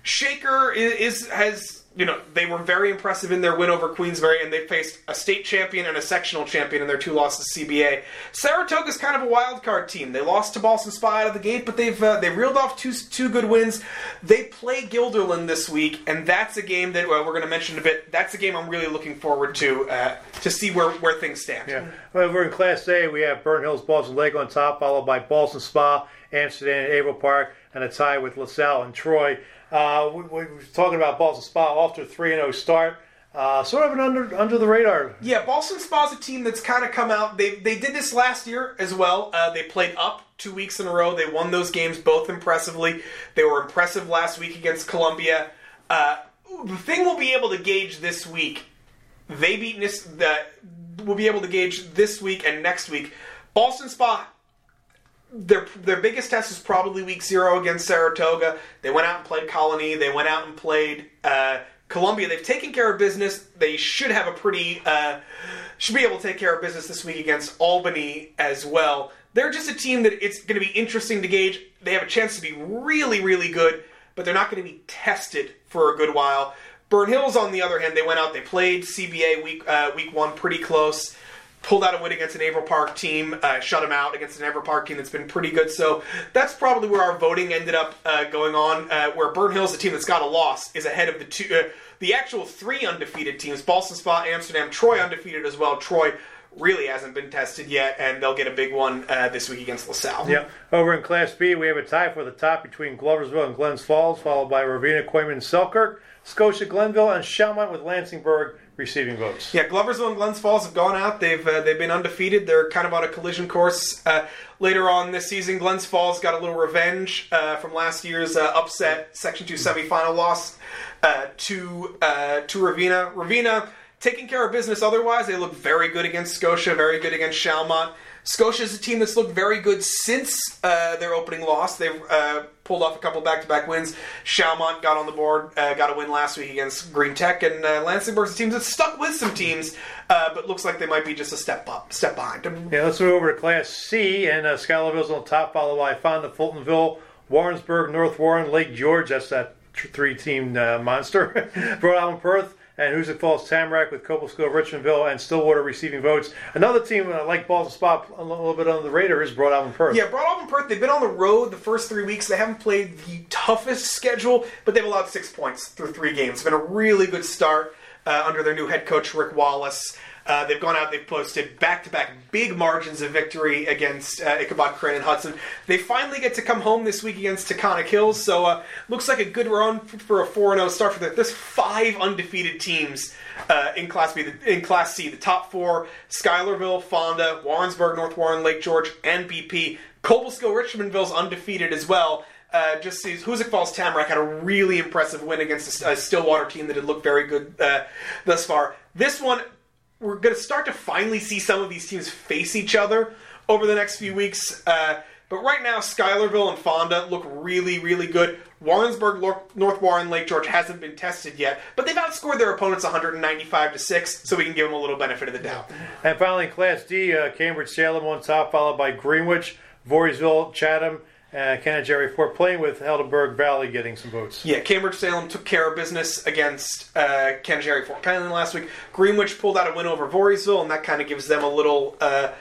Shaker is, is has you know they were very impressive in their win over Queensbury, and they faced a state champion and a sectional champion in their two losses to CBA. Saratoga's kind of a wild card team. They lost to Ballston Spa out of the gate, but they've uh, they reeled off two two good wins. They play Guilderland this week, and that's a game that well, we're going to mention a bit. That's a game I'm really looking forward to uh, to see where where things stand. Yeah. Well, we're in Class A. We have Burnt Hills, Ballston Lake on top, followed by Ballston Spa, Amsterdam, and Averill Park, and a tie with LaSalle and Troy. Uh, we, we were talking about Ballston Spa off to a 3 0 start. Uh, sort of an under under the radar. Yeah, Ballston Spa's a team that's kind of come out. They they did this last year as well. Uh, they played up two weeks in a row. They won those games both impressively. They were impressive last week against Columbia. Uh, the thing we'll be able to gauge this week, they beat this. We'll be able to gauge this week and next week. Ballston Spa their their biggest test is probably week zero against Saratoga. They went out and played Colony. They went out and played uh, Columbia. They've taken care of business. They should have a pretty uh, should be able to take care of business this week against Albany as well. They're just a team that it's going to be interesting to gauge. They have a chance to be really really good. but they're not going to be tested for a good while. Burnt Hills, on the other hand, they went out, they played CBA week uh, week one pretty close pulled out a win against an Averill Park team, uh, shut them out against an Averill Park team that's been pretty good. So that's probably where our voting ended up uh, going on. Uh, where Burnt Hills, the team that's got a loss, is ahead of the two, uh, the actual three undefeated teams: Ballston Spa, Amsterdam, Troy undefeated as well. Troy really hasn't been tested yet, and they'll get a big one uh, this week against LaSalle. Yeah. Over in Class B, we have a tie for the top between Gloversville and Glens Falls, followed by Ravena, Coeymans, Selkirk, Scotia, Glenville, and Schalmont with Lansingburgh receiving votes. Yeah, Gloversville and Glens Falls have gone out. They've uh, they've been undefeated. They're kind of on a collision course. Uh, later on this season, Glens Falls got a little revenge uh, from last year's uh, upset Section Two semifinal loss uh, to uh, to Ravena. Ravena taking care of business. Otherwise, they look very good against Scotia, very good against Schalmont. Scotia is a team that's looked very good since uh, their opening loss. They've uh, pulled off a couple back-to-back wins. Schalmont got on the board, uh, got a win last week against Green Tech, and uh, Lansingburgh's a team that's stuck with some teams, uh, but looks like they might be just a step up, step behind. Yeah, let's move over to Class C, and uh, Schuylerville's on top, followed by Fonda, Fultonville, Warrensburg, North Warren, Lake George. That's that three-team uh, monster. Broadalbin, Perth and Hoosick Falls Tamarack with Cobleskill, Richmondville, and Stillwater receiving votes. Another team uh, like Ballston Spa a little bit on the radar is Broadalbin Perth. Yeah, Broad Alvin Perth. They've been on the road the first three weeks. They haven't played the toughest schedule, but they've allowed six points through three games. It's been a really good start uh, under their new head coach Rick Wallace. Uh, they've gone out, they've posted back to back big margins of victory against uh, Ichabod Crane and Hudson. They finally get to come home this week against Taconic Hills, so uh, looks like a good run for a 4 0 start for them. There's five undefeated teams uh, in Class B, in Class C. The top four Schuylerville, Fonda, Warrensburg, North Warren, Lake George, and BP. Cobleskill, Richmondville's undefeated as well. Uh, just sees Hoosick Falls Tamarack had a really impressive win against a, a Stillwater team that had looked very good uh, thus far. This one, we're going to start to finally see some of these teams face each other over the next few weeks. Uh, but right now, Schuylerville and Fonda look really, really good. Warrensburg, North Warren, Lake George hasn't been tested yet, but they've outscored their opponents 195 to six, so we can give them a little benefit of the doubt. And finally, Class D, uh, Cambridge Salem on top, followed by Greenwich, Voorheesville, Chatham, uh, Canajoharie Ford playing with Helderberg Valley getting some votes. Yeah, Cambridge Salem took care of business against uh, Canajoharie Fort Penland last week. Greenwich pulled out a win over Voorheesville, and that kind of gives them a little, uh,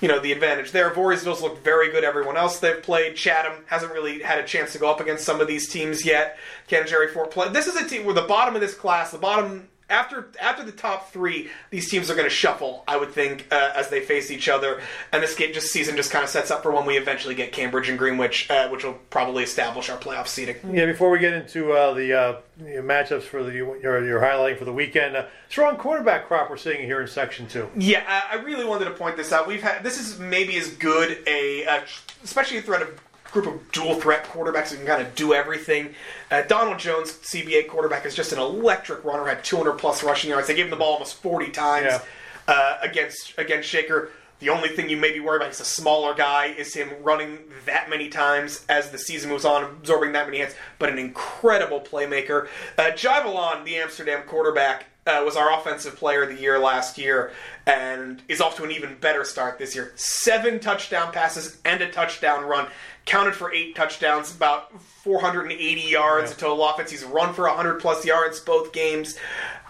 you know, the advantage there. Voorheesville's looked very good. Everyone else they've played, Chatham hasn't really had a chance to go up against some of these teams yet. And Jerry Fort play. This is a team where the bottom of this class, the bottom after after the top three, these teams are going to shuffle. I would think uh, as they face each other, and this game, just season just kind of sets up for when we eventually get Cambridge and Greenwich, uh, which will probably establish our playoff seeding. Yeah, before we get into uh, the, uh, matchups for the you're, you're highlighting for the weekend, uh, strong quarterback crop we're seeing here in Section Two. Yeah, I, I really wanted to point this out. We've had this is maybe as good a, uh, especially a threat of group of dual threat quarterbacks who can kind of do everything. Uh, Donald Jones, CBA quarterback, is just an electric runner. Had 200 plus rushing yards. They gave him the ball almost 40 times Yeah. uh, against against Shaker. The only thing you may be worried about, he's a smaller guy, is him running that many times as the season moves on, absorbing that many hits, but an incredible playmaker. Uh, Jivalon, the Amsterdam quarterback, uh, was our offensive player of the year last year and is off to an even better start this year. Seven touchdown passes and a touchdown run. Counted for eight touchdowns, about 480 yards Yeah. of total offense. He's run for 100 plus yards both games.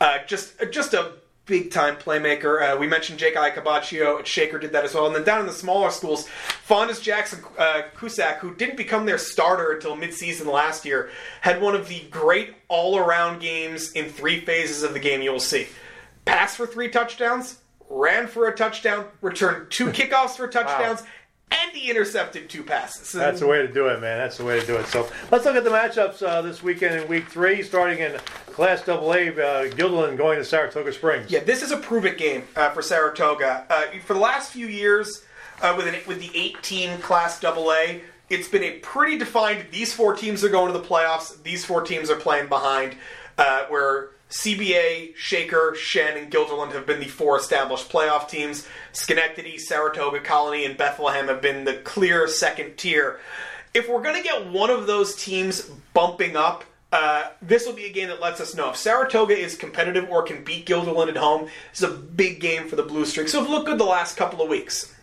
Uh, just, just a big time playmaker. Uh, we mentioned Jake Icabaccio at Shaker did that as well. And then down in the smaller schools, Fondas Jackson uh, Cusack, who didn't become their starter until midseason last year, had one of the great all around games in three phases of the game you will see. Pass for three touchdowns, ran for a touchdown, returned two kickoffs for touchdowns, and he intercepted two passes. That's the way to do it, man. That's the way to do it. So let's look at the matchups uh, this weekend in Week Three, starting in Class AA. Uh, Guilderland going to Saratoga Springs. Yeah, this is a prove it game uh, for Saratoga. Uh, for the last few years, uh, with an, with the 18 Class AA, it's been a pretty defined. These four teams are going to the playoffs. These four teams are playing behind. Uh, where CBA, Shaker, Shen, and Guilderland have been the four established playoff teams. Schenectady, Saratoga, Colony, and Bethlehem have been the clear second tier. If we're going to get one of those teams bumping up, uh, this will be a game that lets us know if Saratoga is competitive or can beat Guilderland at home. It's a big game for the Blue Streaks. So looked good the last couple of weeks.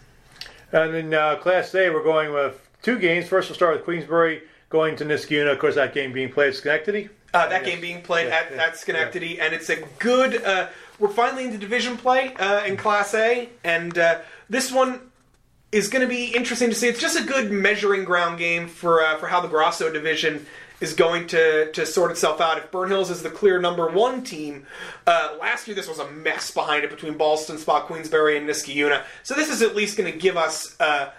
And in uh, Class A, we're going with two games. First, we'll start with Queensbury going to Niskayuna. Of course, that game being played at Schenectady. Uh, that game being played at, at Schenectady, and it's a good. Uh, we're finally into division play uh, in Class A, and uh, this one is going to be interesting to see. It's just a good measuring ground game for uh, for how the Grosso division is going to to sort itself out. If Burnt Hills is the clear number one team, uh, last year this was a mess behind it between Ballston, Spa, Queensbury, and Niskayuna. So this is at least going to give us. Uh,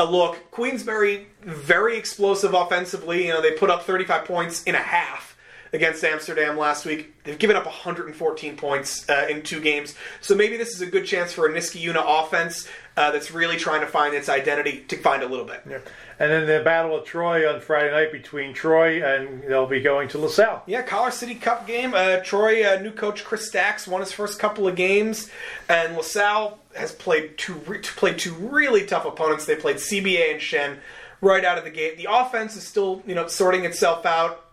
a look. Queensbury, very explosive offensively. You know, they put up 35 points in a half against Amsterdam last week. They've given up 114 points uh, in two games. So maybe this is a good chance for a Niskayuna offense uh, that's really trying to find its identity to find a little bit. Yeah. And then the Battle of Troy on Friday night between Troy and they'll be going to LaSalle. Yeah, Collar City Cup game. Uh, Troy, uh, new coach Chris Stacks won his first couple of games, and LaSalle has played two re- played two really tough opponents. They played CBA and Shen right out of the gate. The offense is still you know sorting itself out.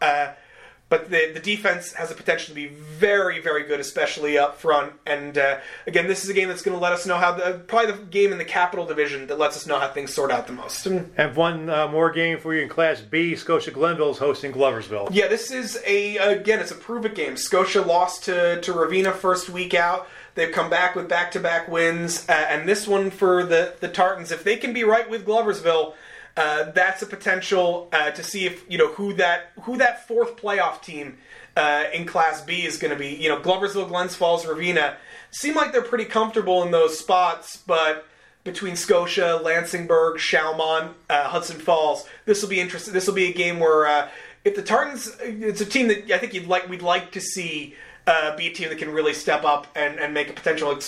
But the the defense has the potential to be very very good, especially up front. And uh, again, this is a game that's going to let us know how the probably the game in the Capital Division that lets us know how things sort out the most. Have one uh, more game for you in Class B. Scotia Glenville is hosting Gloversville. Yeah, this is a again, it's a prove it game. Scotia lost to to Ravena first week out. They've come back with back to back wins, uh, and this one for the the Tartans, if they can be right with Gloversville. Uh, that's a potential uh, to see if you know who that who that fourth playoff team uh, in Class B is going to be. You know, Gloversville, Glens Falls, Ravena seem like they're pretty comfortable in those spots, but between Scotia, Lansingburgh, Schalmont, uh, Hudson Falls, this will be interesting. This will be a game where uh, if the Tartans, it's a team that I think you'd like, we'd like to see. Uh, be a team that can really step up and, and make a potential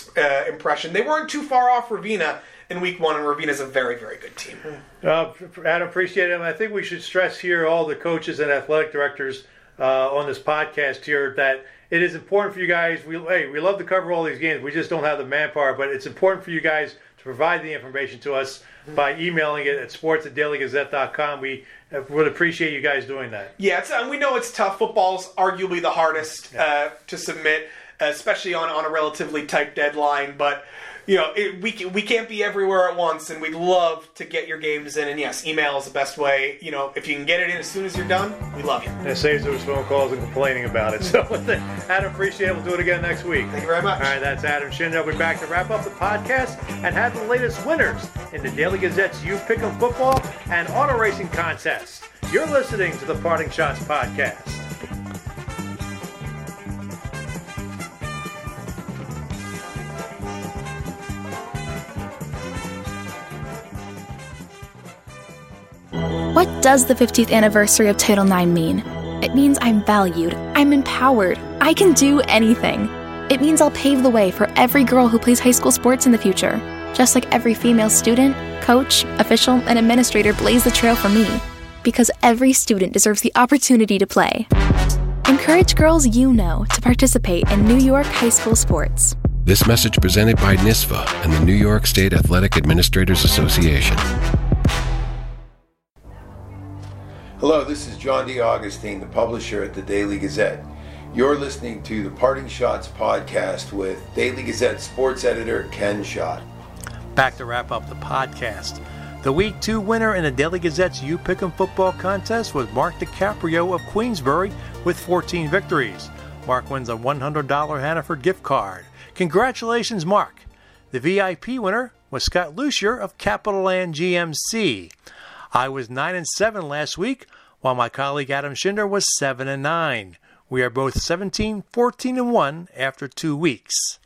impression. They weren't too far off Ravena in week one, and Ravena's a very, very good team. Uh, Adam, appreciate it. I think we should stress here, all the coaches and athletic directors uh, on this podcast here, that it is important for you guys. We hey, we love to cover all these games. We just don't have the manpower, but it's important for you guys to provide the information to us by emailing it at sports at dailygazette.com. We uh, would appreciate you guys doing that. Yeah, it's, and we know it's tough. Football's arguably the hardest uh, to submit, especially on, on a relatively tight deadline, but you know, it, we we can't be everywhere at once, and we'd love to get your games in. And yes, email is the best way. You know, if you can get it in as soon as you're done, we love you. And it saves those phone calls and complaining about it. So, Adam, appreciate it. We'll do it again next week. Thank you very much. All right, that's Adam Shinder. We'll be back to wrap up the podcast and have the latest winners in the Daily Gazette's You Pick'em Football and Auto Racing Contest. You're listening to the Parting Schotts Podcast. Does the 50th anniversary of Title IX mean? It means I'm valued, I'm empowered, I can do anything. It means I'll pave the way for every girl who plays high school sports in the future, just like every female student, coach, official, and administrator blaze the trail for me. Because every student deserves the opportunity to play. Encourage girls you know to participate in New York high school sports. This message presented by NISVA and the New York State Athletic Administrators Association. Hello, this is John DeAugustine, the publisher at the Daily Gazette. You're listening to the Parting Schotts podcast with Daily Gazette sports editor Ken Schott. Back to wrap up the podcast. The week two winner in the Daily Gazette's You Pick'em football contest was Mark DiCaprio of Queensbury with 14 victories. Mark wins a $100 Hannaford gift card. Congratulations, Mark. The VIP winner was Scott Lucier of Capital Land GMC. I was 9 and 7 last week, while my colleague Adam Shinder was 7 and 9. We are both 17, 14 and 1 after 2 weeks.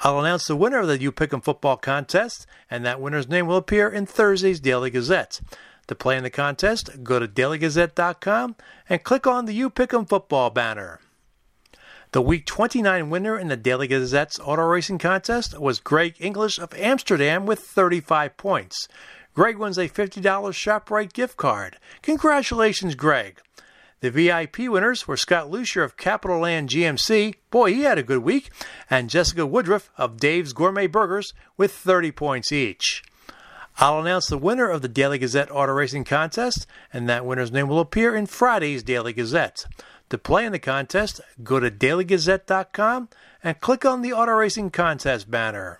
I'll announce the winner of the You Pick'em football contest, and that winner's name will appear in Thursday's Daily Gazette. To play in the contest, go to dailygazette.com and click on the You Pick'em football banner. The Week 29 winner in the Daily Gazette's auto racing contest was Greg English of Amsterdam with 35 points. Greg wins a $50 ShopRite gift card. Congratulations, Greg. The VIP winners were Scott Lucier of Capital Land GMC. Boy, he had a good week. And Jessica Woodruff of Dave's Gourmet Burgers with 30 points each. I'll announce the winner of the Daily Gazette Auto Racing Contest, and that winner's name will appear in Friday's Daily Gazette. To play in the contest, go to dailygazette.com and click on the Auto Racing Contest banner.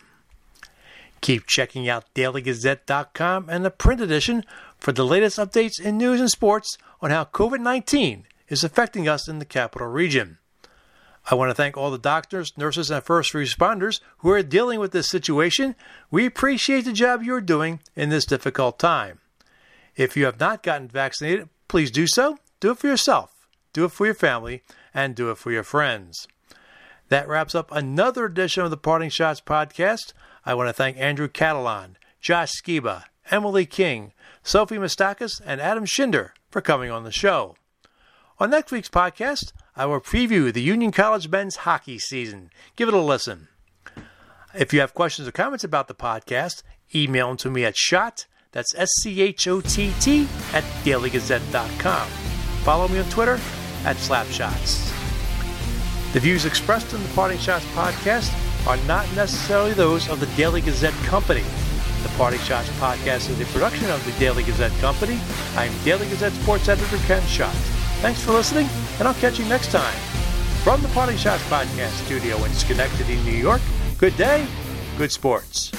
Keep checking out dailygazette.com and the print edition for the latest updates in news and sports on how COVID 19 is affecting us in the capital region. I want to thank all the doctors, nurses, and first responders who are dealing with this situation. We appreciate the job you're doing in this difficult time. If you have not gotten vaccinated, please do so. Do it for yourself, do it for your family, and do it for your friends. That wraps up another edition of the Parting Schotts podcast. I want to thank Andrew Catalon, Josh Sciba, Emily King, Sophie Matsoukas, and Adam Shinder for coming on the show. On next week's podcast, I will preview the Union College men's hockey season. Give it a listen. If you have questions or comments about the podcast, email them to me at shot, that's S-C-H-O-T-T, at dailygazette.com. Follow me on Twitter at Slapshots. The views expressed in the Parting Schotts podcast are not necessarily those of the Daily Gazette Company. The Parting Schotts podcast is a production of the Daily Gazette Company. I'm Daily Gazette sports editor Ken Schott. Thanks for listening, and I'll catch you next time. From the Parting Schotts podcast studio in Schenectady, New York, good day, good sports.